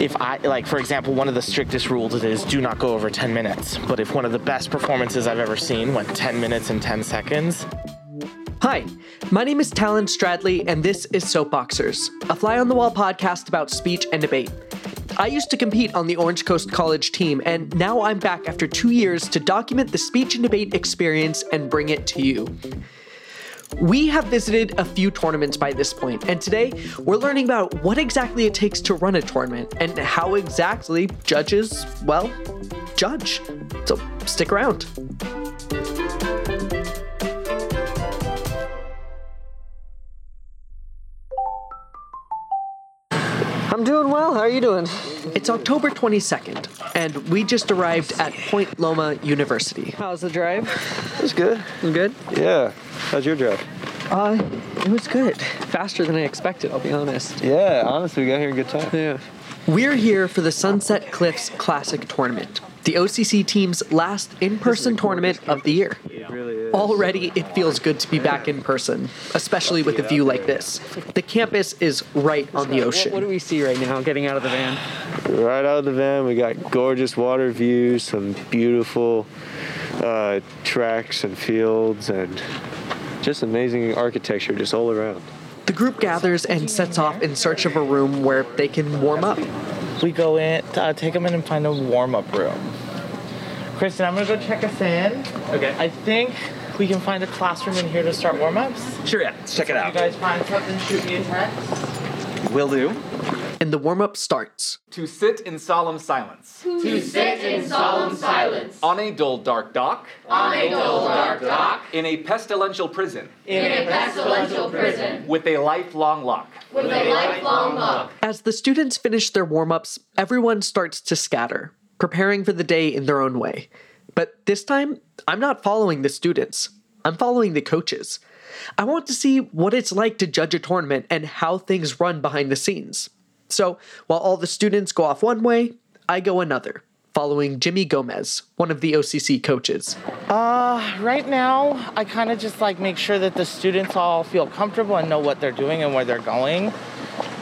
if I, like, for example, one of the strictest rules is do not go over 10 minutes. But if one of the best performances I've ever seen went 10 minutes and 10 seconds, Hi, my name is Talon Stradley, and this is Soapboxers, a fly on the wall podcast about speech and debate. I used to compete on the Orange Coast College team, and now I'm back after two years to document the speech and debate experience and bring it to you. We have visited a few tournaments by this point, and today we're learning about what exactly it takes to run a tournament and how exactly judges, well, judge. So stick around. I'm doing well. How are you doing? It's October 22nd, and we just arrived at Point Loma University. How's the drive? It's good. Good. Yeah. How's your drive? Uh, it was good. Faster than I expected, I'll be honest. Yeah, honestly, we got here in good time. Yeah. We're here for the Sunset Cliffs Classic Tournament, the OCC team's last in person tournament of the year. It really is. Already, it feels good to be back in person, especially with a view like this. The campus is right on the What, ocean. what do we see right now getting out of the van? Right out of the van, we got gorgeous water views, some beautiful uh, tracks and fields, and just amazing architecture just all around. The group gathers and sets off in search of a room where they can warm up. we go in, uh, take them in and find a warm up room. Kristen, I'm gonna go check us in. Okay. I think we can find a classroom in here to start warm ups. Sure, yeah. Let's check it out. You guys find something, shoot me a text. Will do. And the warm up starts. To sit in solemn silence. To sit in solemn silence On a dull dark dock. on a dull dark dock In a pestilential prison. in a pestilential prison With a lifelong lock. with a lifelong lock. As the students finish their warm ups, everyone starts to scatter, preparing for the day in their own way. But this time, I'm not following the students, I'm following the coaches. I want to see what it's like to judge a tournament and how things run behind the scenes. So, while all the students go off one way, I go another, following Jimmy Gomez, one of the OCC coaches. Uh, right now, I kind of just like make sure that the students all feel comfortable and know what they're doing and where they're going.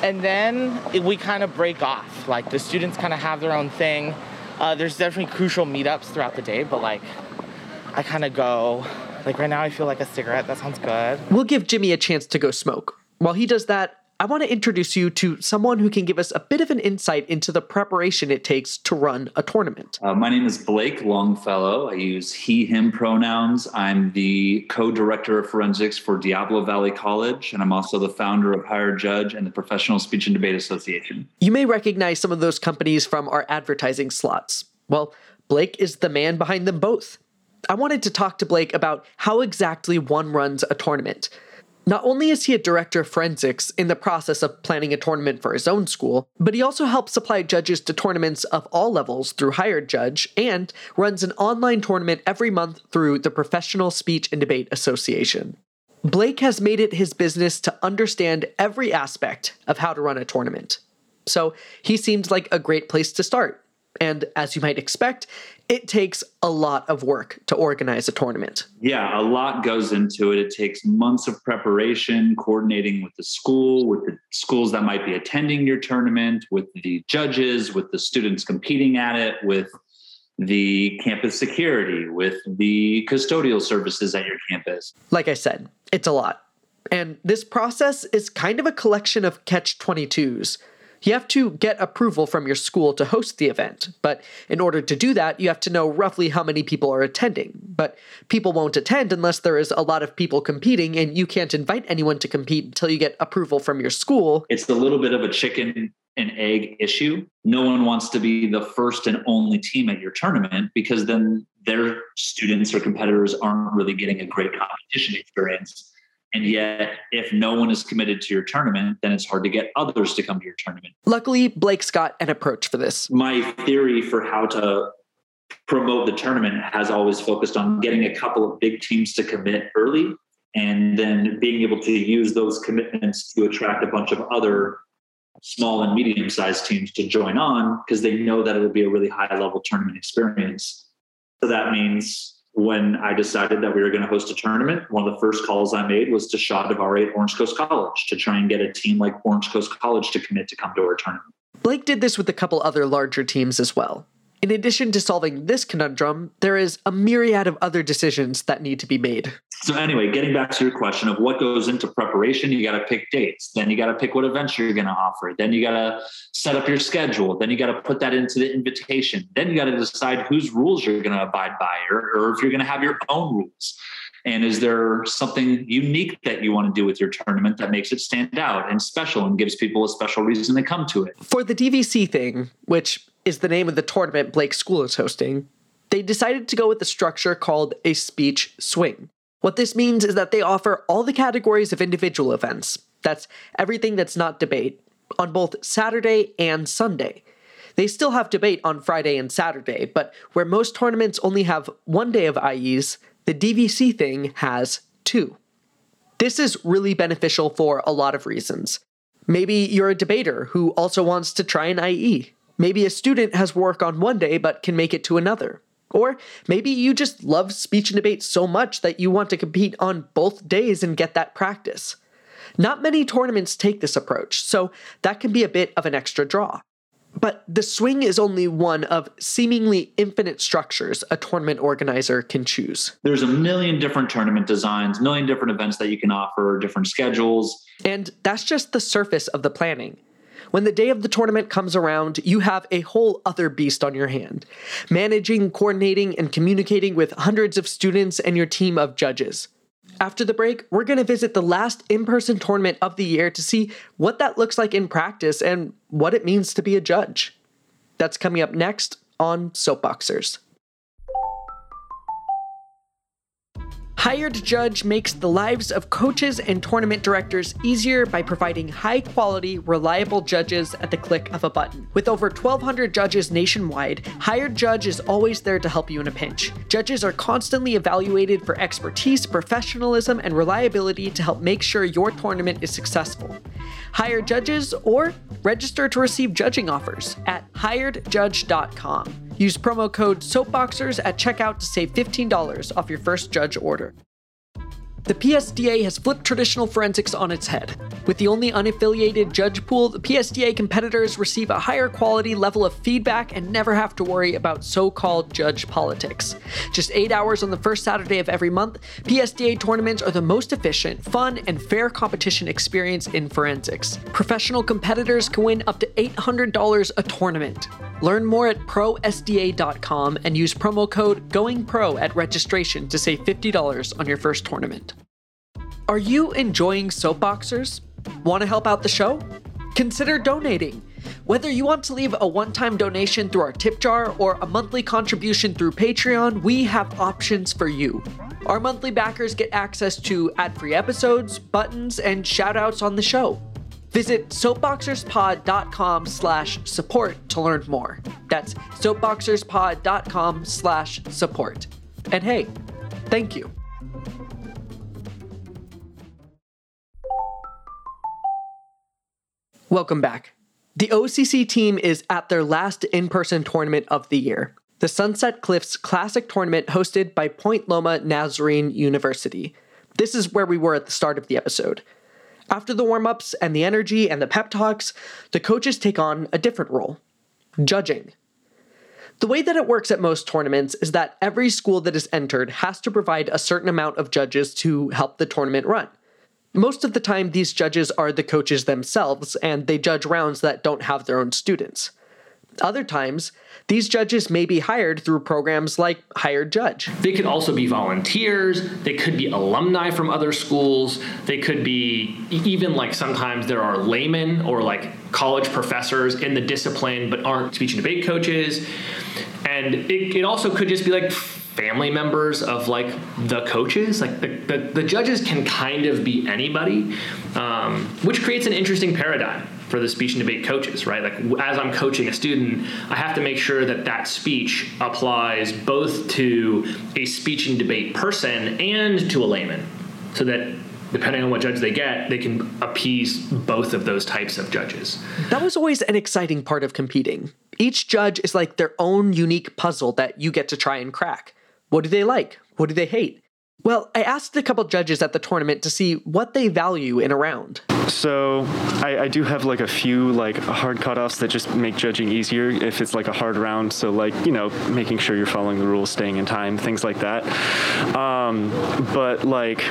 And then we kind of break off. Like the students kind of have their own thing. Uh, there's definitely crucial meetups throughout the day, but like I kind of go. Like right now, I feel like a cigarette. That sounds good. We'll give Jimmy a chance to go smoke. While he does that, I want to introduce you to someone who can give us a bit of an insight into the preparation it takes to run a tournament. Uh, my name is Blake Longfellow. I use he, him pronouns. I'm the co director of forensics for Diablo Valley College, and I'm also the founder of Hired Judge and the Professional Speech and Debate Association. You may recognize some of those companies from our advertising slots. Well, Blake is the man behind them both. I wanted to talk to Blake about how exactly one runs a tournament. Not only is he a director of forensics in the process of planning a tournament for his own school, but he also helps supply judges to tournaments of all levels through Hired Judge and runs an online tournament every month through the Professional Speech and Debate Association. Blake has made it his business to understand every aspect of how to run a tournament. So he seemed like a great place to start. And as you might expect, it takes a lot of work to organize a tournament. Yeah, a lot goes into it. It takes months of preparation, coordinating with the school, with the schools that might be attending your tournament, with the judges, with the students competing at it, with the campus security, with the custodial services at your campus. Like I said, it's a lot. And this process is kind of a collection of catch 22s. You have to get approval from your school to host the event, but in order to do that, you have to know roughly how many people are attending. But people won't attend unless there is a lot of people competing, and you can't invite anyone to compete until you get approval from your school. It's a little bit of a chicken and egg issue. No one wants to be the first and only team at your tournament because then their students or competitors aren't really getting a great competition experience. And yet, if no one is committed to your tournament, then it's hard to get others to come to your tournament. Luckily, Blake's got an approach for this. My theory for how to promote the tournament has always focused on getting a couple of big teams to commit early and then being able to use those commitments to attract a bunch of other small and medium sized teams to join on because they know that it'll be a really high level tournament experience. So that means when I decided that we were going to host a tournament, one of the first calls I made was to Shaheen Davari at Orange Coast College to try and get a team like Orange Coast College to commit to come to our tournament. Blake did this with a couple other larger teams as well. In addition to solving this conundrum, there is a myriad of other decisions that need to be made. So anyway, getting back to your question of what goes into preparation, you got to pick dates. Then you got to pick what events you're going to offer. Then you got to set up your schedule. Then you got to put that into the invitation. Then you got to decide whose rules you're going to abide by, or, or if you're going to have your own rules. And is there something unique that you want to do with your tournament that makes it stand out and special and gives people a special reason to come to it? For the DVC thing, which is the name of the tournament Blake school is hosting, they decided to go with a structure called a speech swing. What this means is that they offer all the categories of individual events. That's everything that's not debate on both Saturday and Sunday. They still have debate on Friday and Saturday, but where most tournaments only have one day of IEs, the DVC thing has two. This is really beneficial for a lot of reasons. Maybe you're a debater who also wants to try an IE. Maybe a student has work on one day but can make it to another. Or maybe you just love speech and debate so much that you want to compete on both days and get that practice. Not many tournaments take this approach, so that can be a bit of an extra draw. But the swing is only one of seemingly infinite structures a tournament organizer can choose. There's a million different tournament designs, million different events that you can offer, different schedules. And that's just the surface of the planning. When the day of the tournament comes around, you have a whole other beast on your hand managing, coordinating, and communicating with hundreds of students and your team of judges. After the break, we're going to visit the last in person tournament of the year to see what that looks like in practice and what it means to be a judge. That's coming up next on Soapboxers. Hired Judge makes the lives of coaches and tournament directors easier by providing high quality, reliable judges at the click of a button. With over 1,200 judges nationwide, Hired Judge is always there to help you in a pinch. Judges are constantly evaluated for expertise, professionalism, and reliability to help make sure your tournament is successful. Hire judges or register to receive judging offers at hiredjudge.com. Use promo code SOAPBOXERS at checkout to save $15 off your first judge order. The PSDA has flipped traditional forensics on its head. With the only unaffiliated judge pool, the PSDA competitors receive a higher quality level of feedback and never have to worry about so called judge politics. Just eight hours on the first Saturday of every month, PSDA tournaments are the most efficient, fun, and fair competition experience in forensics. Professional competitors can win up to $800 a tournament. Learn more at prosda.com and use promo code GOINGPRO at registration to save $50 on your first tournament. Are you enjoying Soapboxers? Want to help out the show? Consider donating. Whether you want to leave a one time donation through our tip jar or a monthly contribution through Patreon, we have options for you. Our monthly backers get access to ad free episodes, buttons, and shout outs on the show. Visit soapboxerspod.com slash support to learn more. That's soapboxerspod.com slash support. And hey, thank you. Welcome back. The OCC team is at their last in person tournament of the year, the Sunset Cliffs Classic Tournament hosted by Point Loma Nazarene University. This is where we were at the start of the episode. After the warm ups and the energy and the pep talks, the coaches take on a different role judging. The way that it works at most tournaments is that every school that is entered has to provide a certain amount of judges to help the tournament run. Most of the time, these judges are the coaches themselves, and they judge rounds that don't have their own students. Other times, these judges may be hired through programs like Hired Judge. They could also be volunteers, they could be alumni from other schools, they could be even like sometimes there are laymen or like college professors in the discipline but aren't speech and debate coaches. And it, it also could just be like family members of like the coaches like the, the, the judges can kind of be anybody um, which creates an interesting paradigm for the speech and debate coaches right like as i'm coaching a student i have to make sure that that speech applies both to a speech and debate person and to a layman so that depending on what judge they get they can appease both of those types of judges That was always an exciting part of competing. Each judge is like their own unique puzzle that you get to try and crack. What do they like? What do they hate? Well, I asked a couple judges at the tournament to see what they value in a round. So I, I, do have like a few like hard cutoffs that just make judging easier if it's like a hard round. So like you know making sure you're following the rules, staying in time, things like that. Um, but like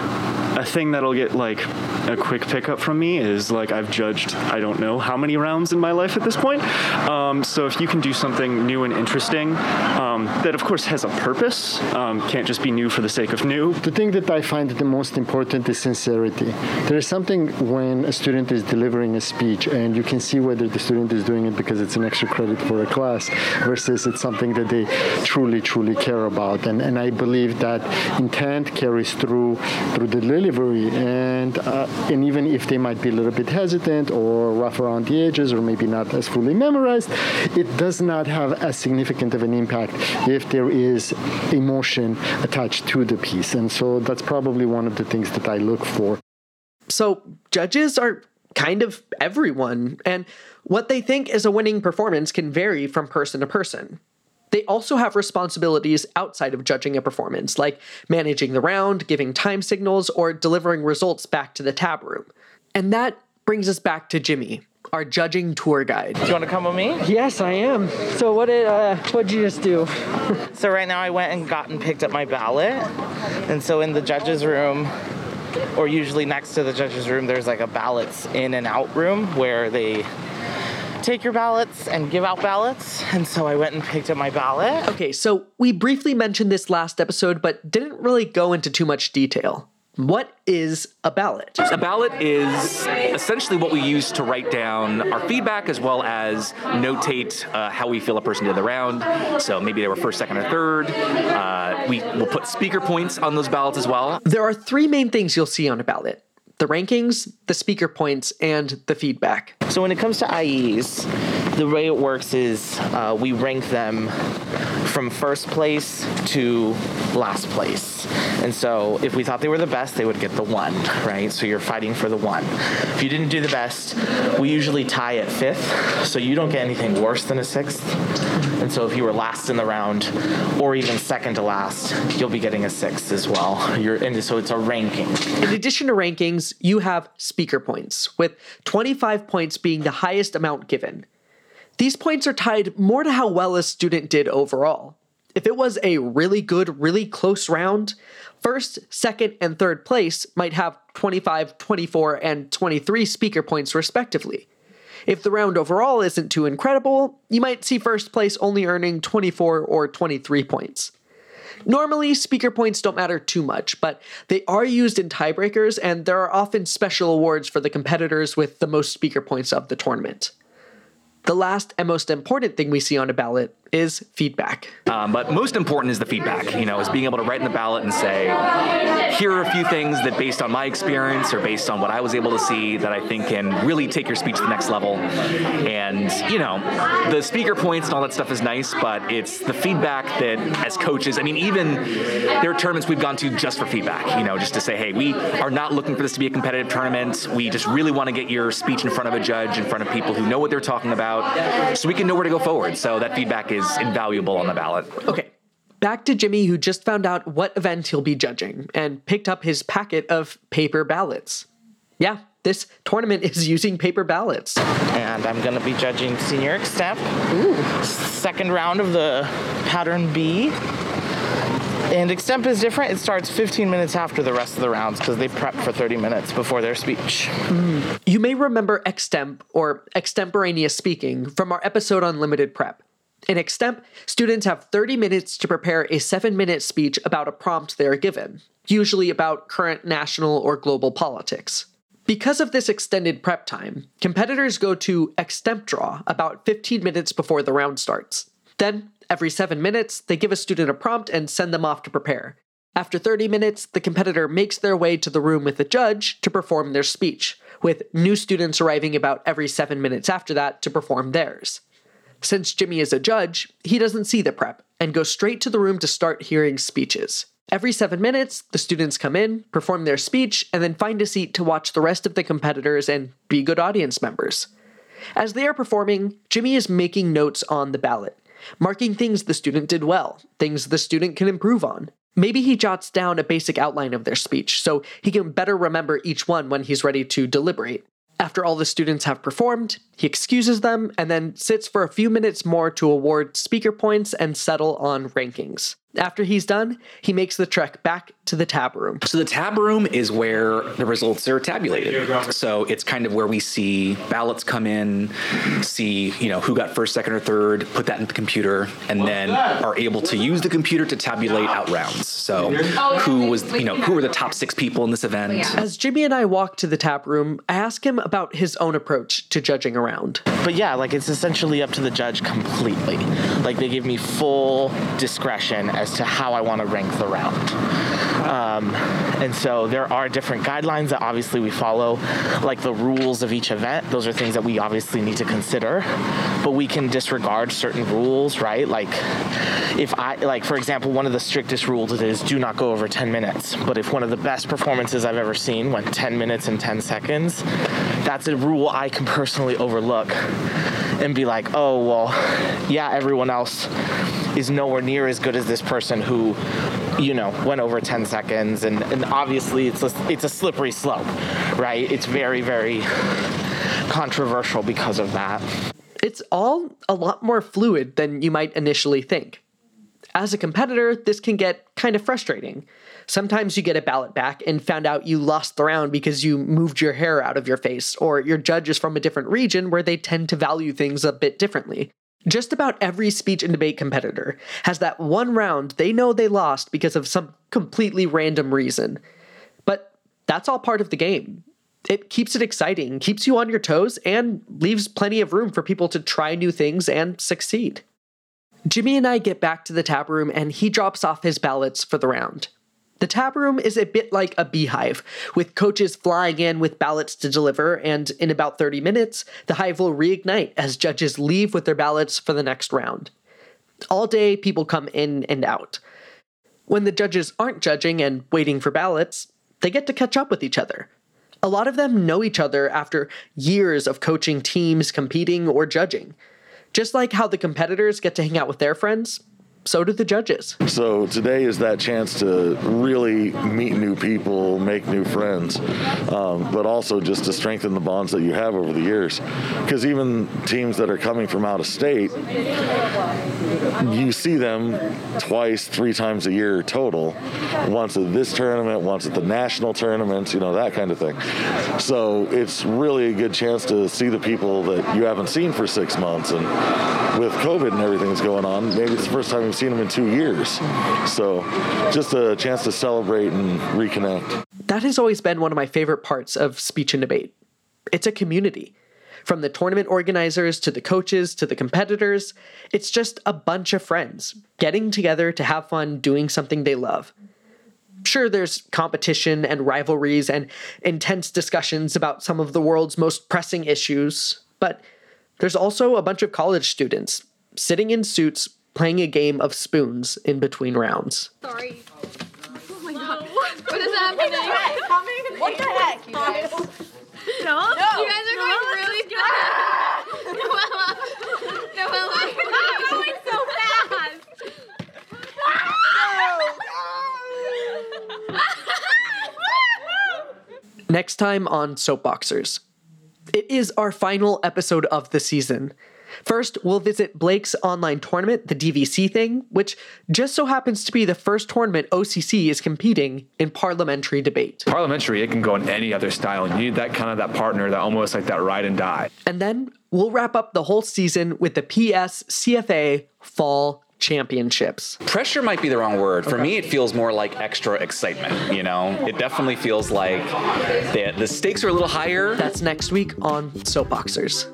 a thing that'll get like a quick pickup from me is like I've judged I don't know how many rounds in my life at this point. Um, so if you can do something new and interesting um, that of course has a purpose, um, can't just be new for the sake of new. The thing that I find the most important is sincerity. There is something when a student is delivering a speech and you can see whether the student is doing it because it's an extra credit for a class versus it's something that they truly, truly care about. And, and I believe that intent carries through through the delivery. And, uh, and even if they might be a little bit hesitant or rough around the edges or maybe not as fully memorized, it does not have as significant of an impact if there is emotion attached to the piece. And so that's probably one of the things that I look for. So, judges are kind of everyone, and what they think is a winning performance can vary from person to person. They also have responsibilities outside of judging a performance, like managing the round, giving time signals, or delivering results back to the tab room. And that brings us back to Jimmy, our judging tour guide. Do you want to come with me? Yes, I am. So what did uh, what did you just do? so right now I went and got and picked up my ballot, and so in the judges' room, or usually next to the judges' room, there's like a ballots in and out room where they take your ballots and give out ballots. And so I went and picked up my ballot. Okay, so we briefly mentioned this last episode, but didn't really go into too much detail. What is a ballot? A ballot is essentially what we use to write down our feedback as well as notate uh, how we feel a person did the round. So maybe they were first, second, or third. Uh, we will put speaker points on those ballots as well. There are three main things you'll see on a ballot the rankings, the speaker points, and the feedback. So when it comes to IEs, the way it works is uh, we rank them from first place to last place. And so if we thought they were the best, they would get the one, right? So you're fighting for the one. If you didn't do the best, we usually tie at fifth, so you don't get anything worse than a sixth. And so if you were last in the round, or even second to last, you'll be getting a sixth as well. You're, and so it's a ranking. In addition to rankings, you have speaker points, with 25 points being the highest amount given. These points are tied more to how well a student did overall. If it was a really good, really close round, first, second, and third place might have 25, 24, and 23 speaker points respectively. If the round overall isn't too incredible, you might see first place only earning 24 or 23 points. Normally, speaker points don't matter too much, but they are used in tiebreakers, and there are often special awards for the competitors with the most speaker points of the tournament. The last and most important thing we see on a ballot is feedback. Um, but most important is the feedback, you know, is being able to write in the ballot and say, here are a few things that based on my experience or based on what I was able to see that I think can really take your speech to the next level. And, you know, the speaker points and all that stuff is nice, but it's the feedback that as coaches, I mean, even there are tournaments we've gone to just for feedback, you know, just to say, hey, we are not looking for this to be a competitive tournament. We just really want to get your speech in front of a judge, in front of people who know what they're talking about, so we can know where to go forward. So that feedback is is invaluable on the ballot. Okay. Back to Jimmy, who just found out what event he'll be judging and picked up his packet of paper ballots. Yeah, this tournament is using paper ballots. And I'm going to be judging senior extemp. Ooh. Second round of the pattern B. And extemp is different. It starts 15 minutes after the rest of the rounds because they prep for 30 minutes before their speech. Mm. You may remember extemp or extemporaneous speaking from our episode on limited prep. In Extemp, students have 30 minutes to prepare a 7 minute speech about a prompt they are given, usually about current national or global politics. Because of this extended prep time, competitors go to Extemp Draw about 15 minutes before the round starts. Then, every 7 minutes, they give a student a prompt and send them off to prepare. After 30 minutes, the competitor makes their way to the room with the judge to perform their speech, with new students arriving about every 7 minutes after that to perform theirs. Since Jimmy is a judge, he doesn't see the prep and goes straight to the room to start hearing speeches. Every seven minutes, the students come in, perform their speech, and then find a seat to watch the rest of the competitors and be good audience members. As they are performing, Jimmy is making notes on the ballot, marking things the student did well, things the student can improve on. Maybe he jots down a basic outline of their speech so he can better remember each one when he's ready to deliberate. After all the students have performed, he excuses them and then sits for a few minutes more to award speaker points and settle on rankings. After he's done, he makes the trek back to the tab room. So the tab room is where the results are tabulated. So it's kind of where we see ballots come in, see, you know, who got first, second, or third, put that in the computer, and then are able to use the computer to tabulate out rounds. So who was, you know, who were the top six people in this event? As Jimmy and I walk to the tab room, I ask him about his own approach to judging around. But yeah, like it's essentially up to the judge completely. Like they give me full discretion as to how I want to rank the round. Um, and so there are different guidelines that obviously we follow, like the rules of each event. Those are things that we obviously need to consider, but we can disregard certain rules, right? Like if I, like for example, one of the strictest rules is do not go over 10 minutes. But if one of the best performances I've ever seen went 10 minutes and 10 seconds, that's a rule I can personally overlook and be like, oh, well, yeah, everyone else is nowhere near as good as this person who, you know, went over 10 seconds. And, and obviously, it's a, it's a slippery slope, right? It's very, very controversial because of that. It's all a lot more fluid than you might initially think. As a competitor, this can get kind of frustrating. Sometimes you get a ballot back and found out you lost the round because you moved your hair out of your face, or your judge is from a different region where they tend to value things a bit differently. Just about every speech and debate competitor has that one round they know they lost because of some completely random reason. But that's all part of the game. It keeps it exciting, keeps you on your toes, and leaves plenty of room for people to try new things and succeed. Jimmy and I get back to the tab room and he drops off his ballots for the round. The tab room is a bit like a beehive, with coaches flying in with ballots to deliver, and in about 30 minutes, the hive will reignite as judges leave with their ballots for the next round. All day, people come in and out. When the judges aren't judging and waiting for ballots, they get to catch up with each other. A lot of them know each other after years of coaching teams, competing, or judging. Just like how the competitors get to hang out with their friends, so do the judges. So today is that chance to really meet new people, make new friends, um, but also just to strengthen the bonds that you have over the years. Because even teams that are coming from out of state, you see them twice, three times a year total. Once at this tournament, once at the national tournaments, you know, that kind of thing. So it's really a good chance to see the people that you haven't seen for six months. And with COVID and everything that's going on, maybe it's the first time you've seen them in two years. So just a chance to celebrate and reconnect. That has always been one of my favorite parts of speech and debate. It's a community. From the tournament organizers to the coaches to the competitors, it's just a bunch of friends getting together to have fun doing something they love. Sure, there's competition and rivalries and intense discussions about some of the world's most pressing issues, but there's also a bunch of college students sitting in suits playing a game of spoons in between rounds. Sorry. Oh my god. What is happening? What the heck, you guys? No? No. You guys are going No. really good. Noella. Noella, you're not going so fast. Next time on Soapboxers. It is our final episode of the season. First, we'll visit Blake's online tournament, the DVC thing, which just so happens to be the first tournament OCC is competing in parliamentary debate. Parliamentary, it can go in any other style. And you need that kind of that partner, that almost like that ride and die. And then we'll wrap up the whole season with the PS CFA Fall Championships. Pressure might be the wrong word. For me, it feels more like extra excitement. You know, it definitely feels like the, the stakes are a little higher. That's next week on Soapboxers.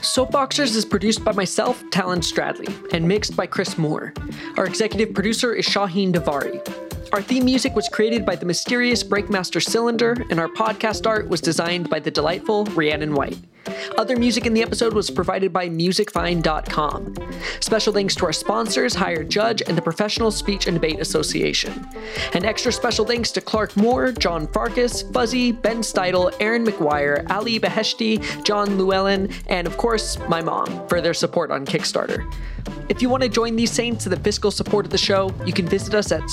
Soapboxers is produced by myself, Talon Stradley, and mixed by Chris Moore. Our executive producer is Shaheen Davari. Our theme music was created by the mysterious Breakmaster Cylinder, and our podcast art was designed by the delightful Rhiannon White. Other music in the episode was provided by musicvine.com. Special thanks to our sponsors, Hired Judge, and the Professional Speech and Debate Association. And extra special thanks to Clark Moore, John Farkas, Fuzzy, Ben Steidel, Aaron McGuire, Ali Beheshti, John Llewellyn, and of course, my mom, for their support on Kickstarter. If you want to join these saints in the fiscal support of the show, you can visit us at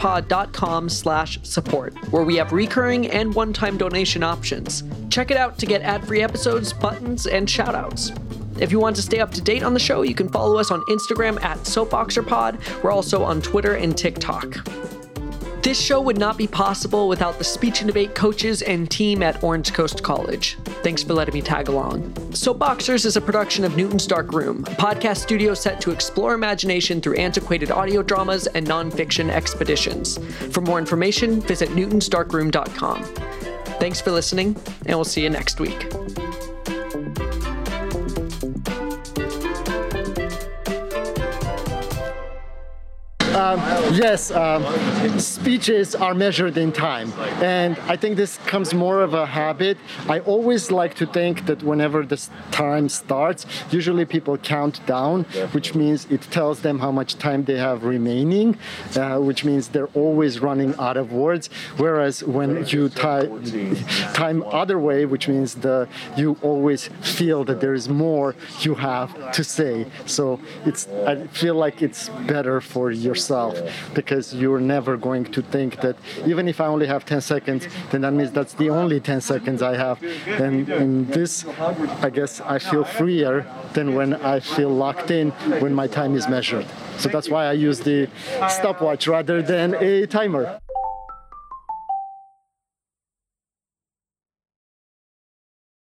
soapboxerspod.com slash support, where we have recurring and one-time donation options. Check it out to get ad-free episodes, buttons, and shoutouts. If you want to stay up to date on the show, you can follow us on Instagram at SoapboxerPod. We're also on Twitter and TikTok. This show would not be possible without the speech and debate coaches and team at Orange Coast College. Thanks for letting me tag along. Soapboxers is a production of Newton's Dark Room, a podcast studio set to explore imagination through antiquated audio dramas and nonfiction expeditions. For more information, visit newtonsdarkroom.com. Thanks for listening, and we'll see you next week. Um, yes, um, speeches are measured in time. And I think this comes more of a habit. I always like to think that whenever this time starts, usually people count down, which means it tells them how much time they have remaining, uh, which means they're always running out of words. Whereas when you ti- time other way, which means the you always feel that there is more you have to say. So it's I feel like it's better for yourself because you're never going to think that even if I only have 10 seconds, then that means that's the only 10 seconds I have. And, and this, I guess, I feel freer than when I feel locked in when my time is measured. So that's why I use the stopwatch rather than a timer.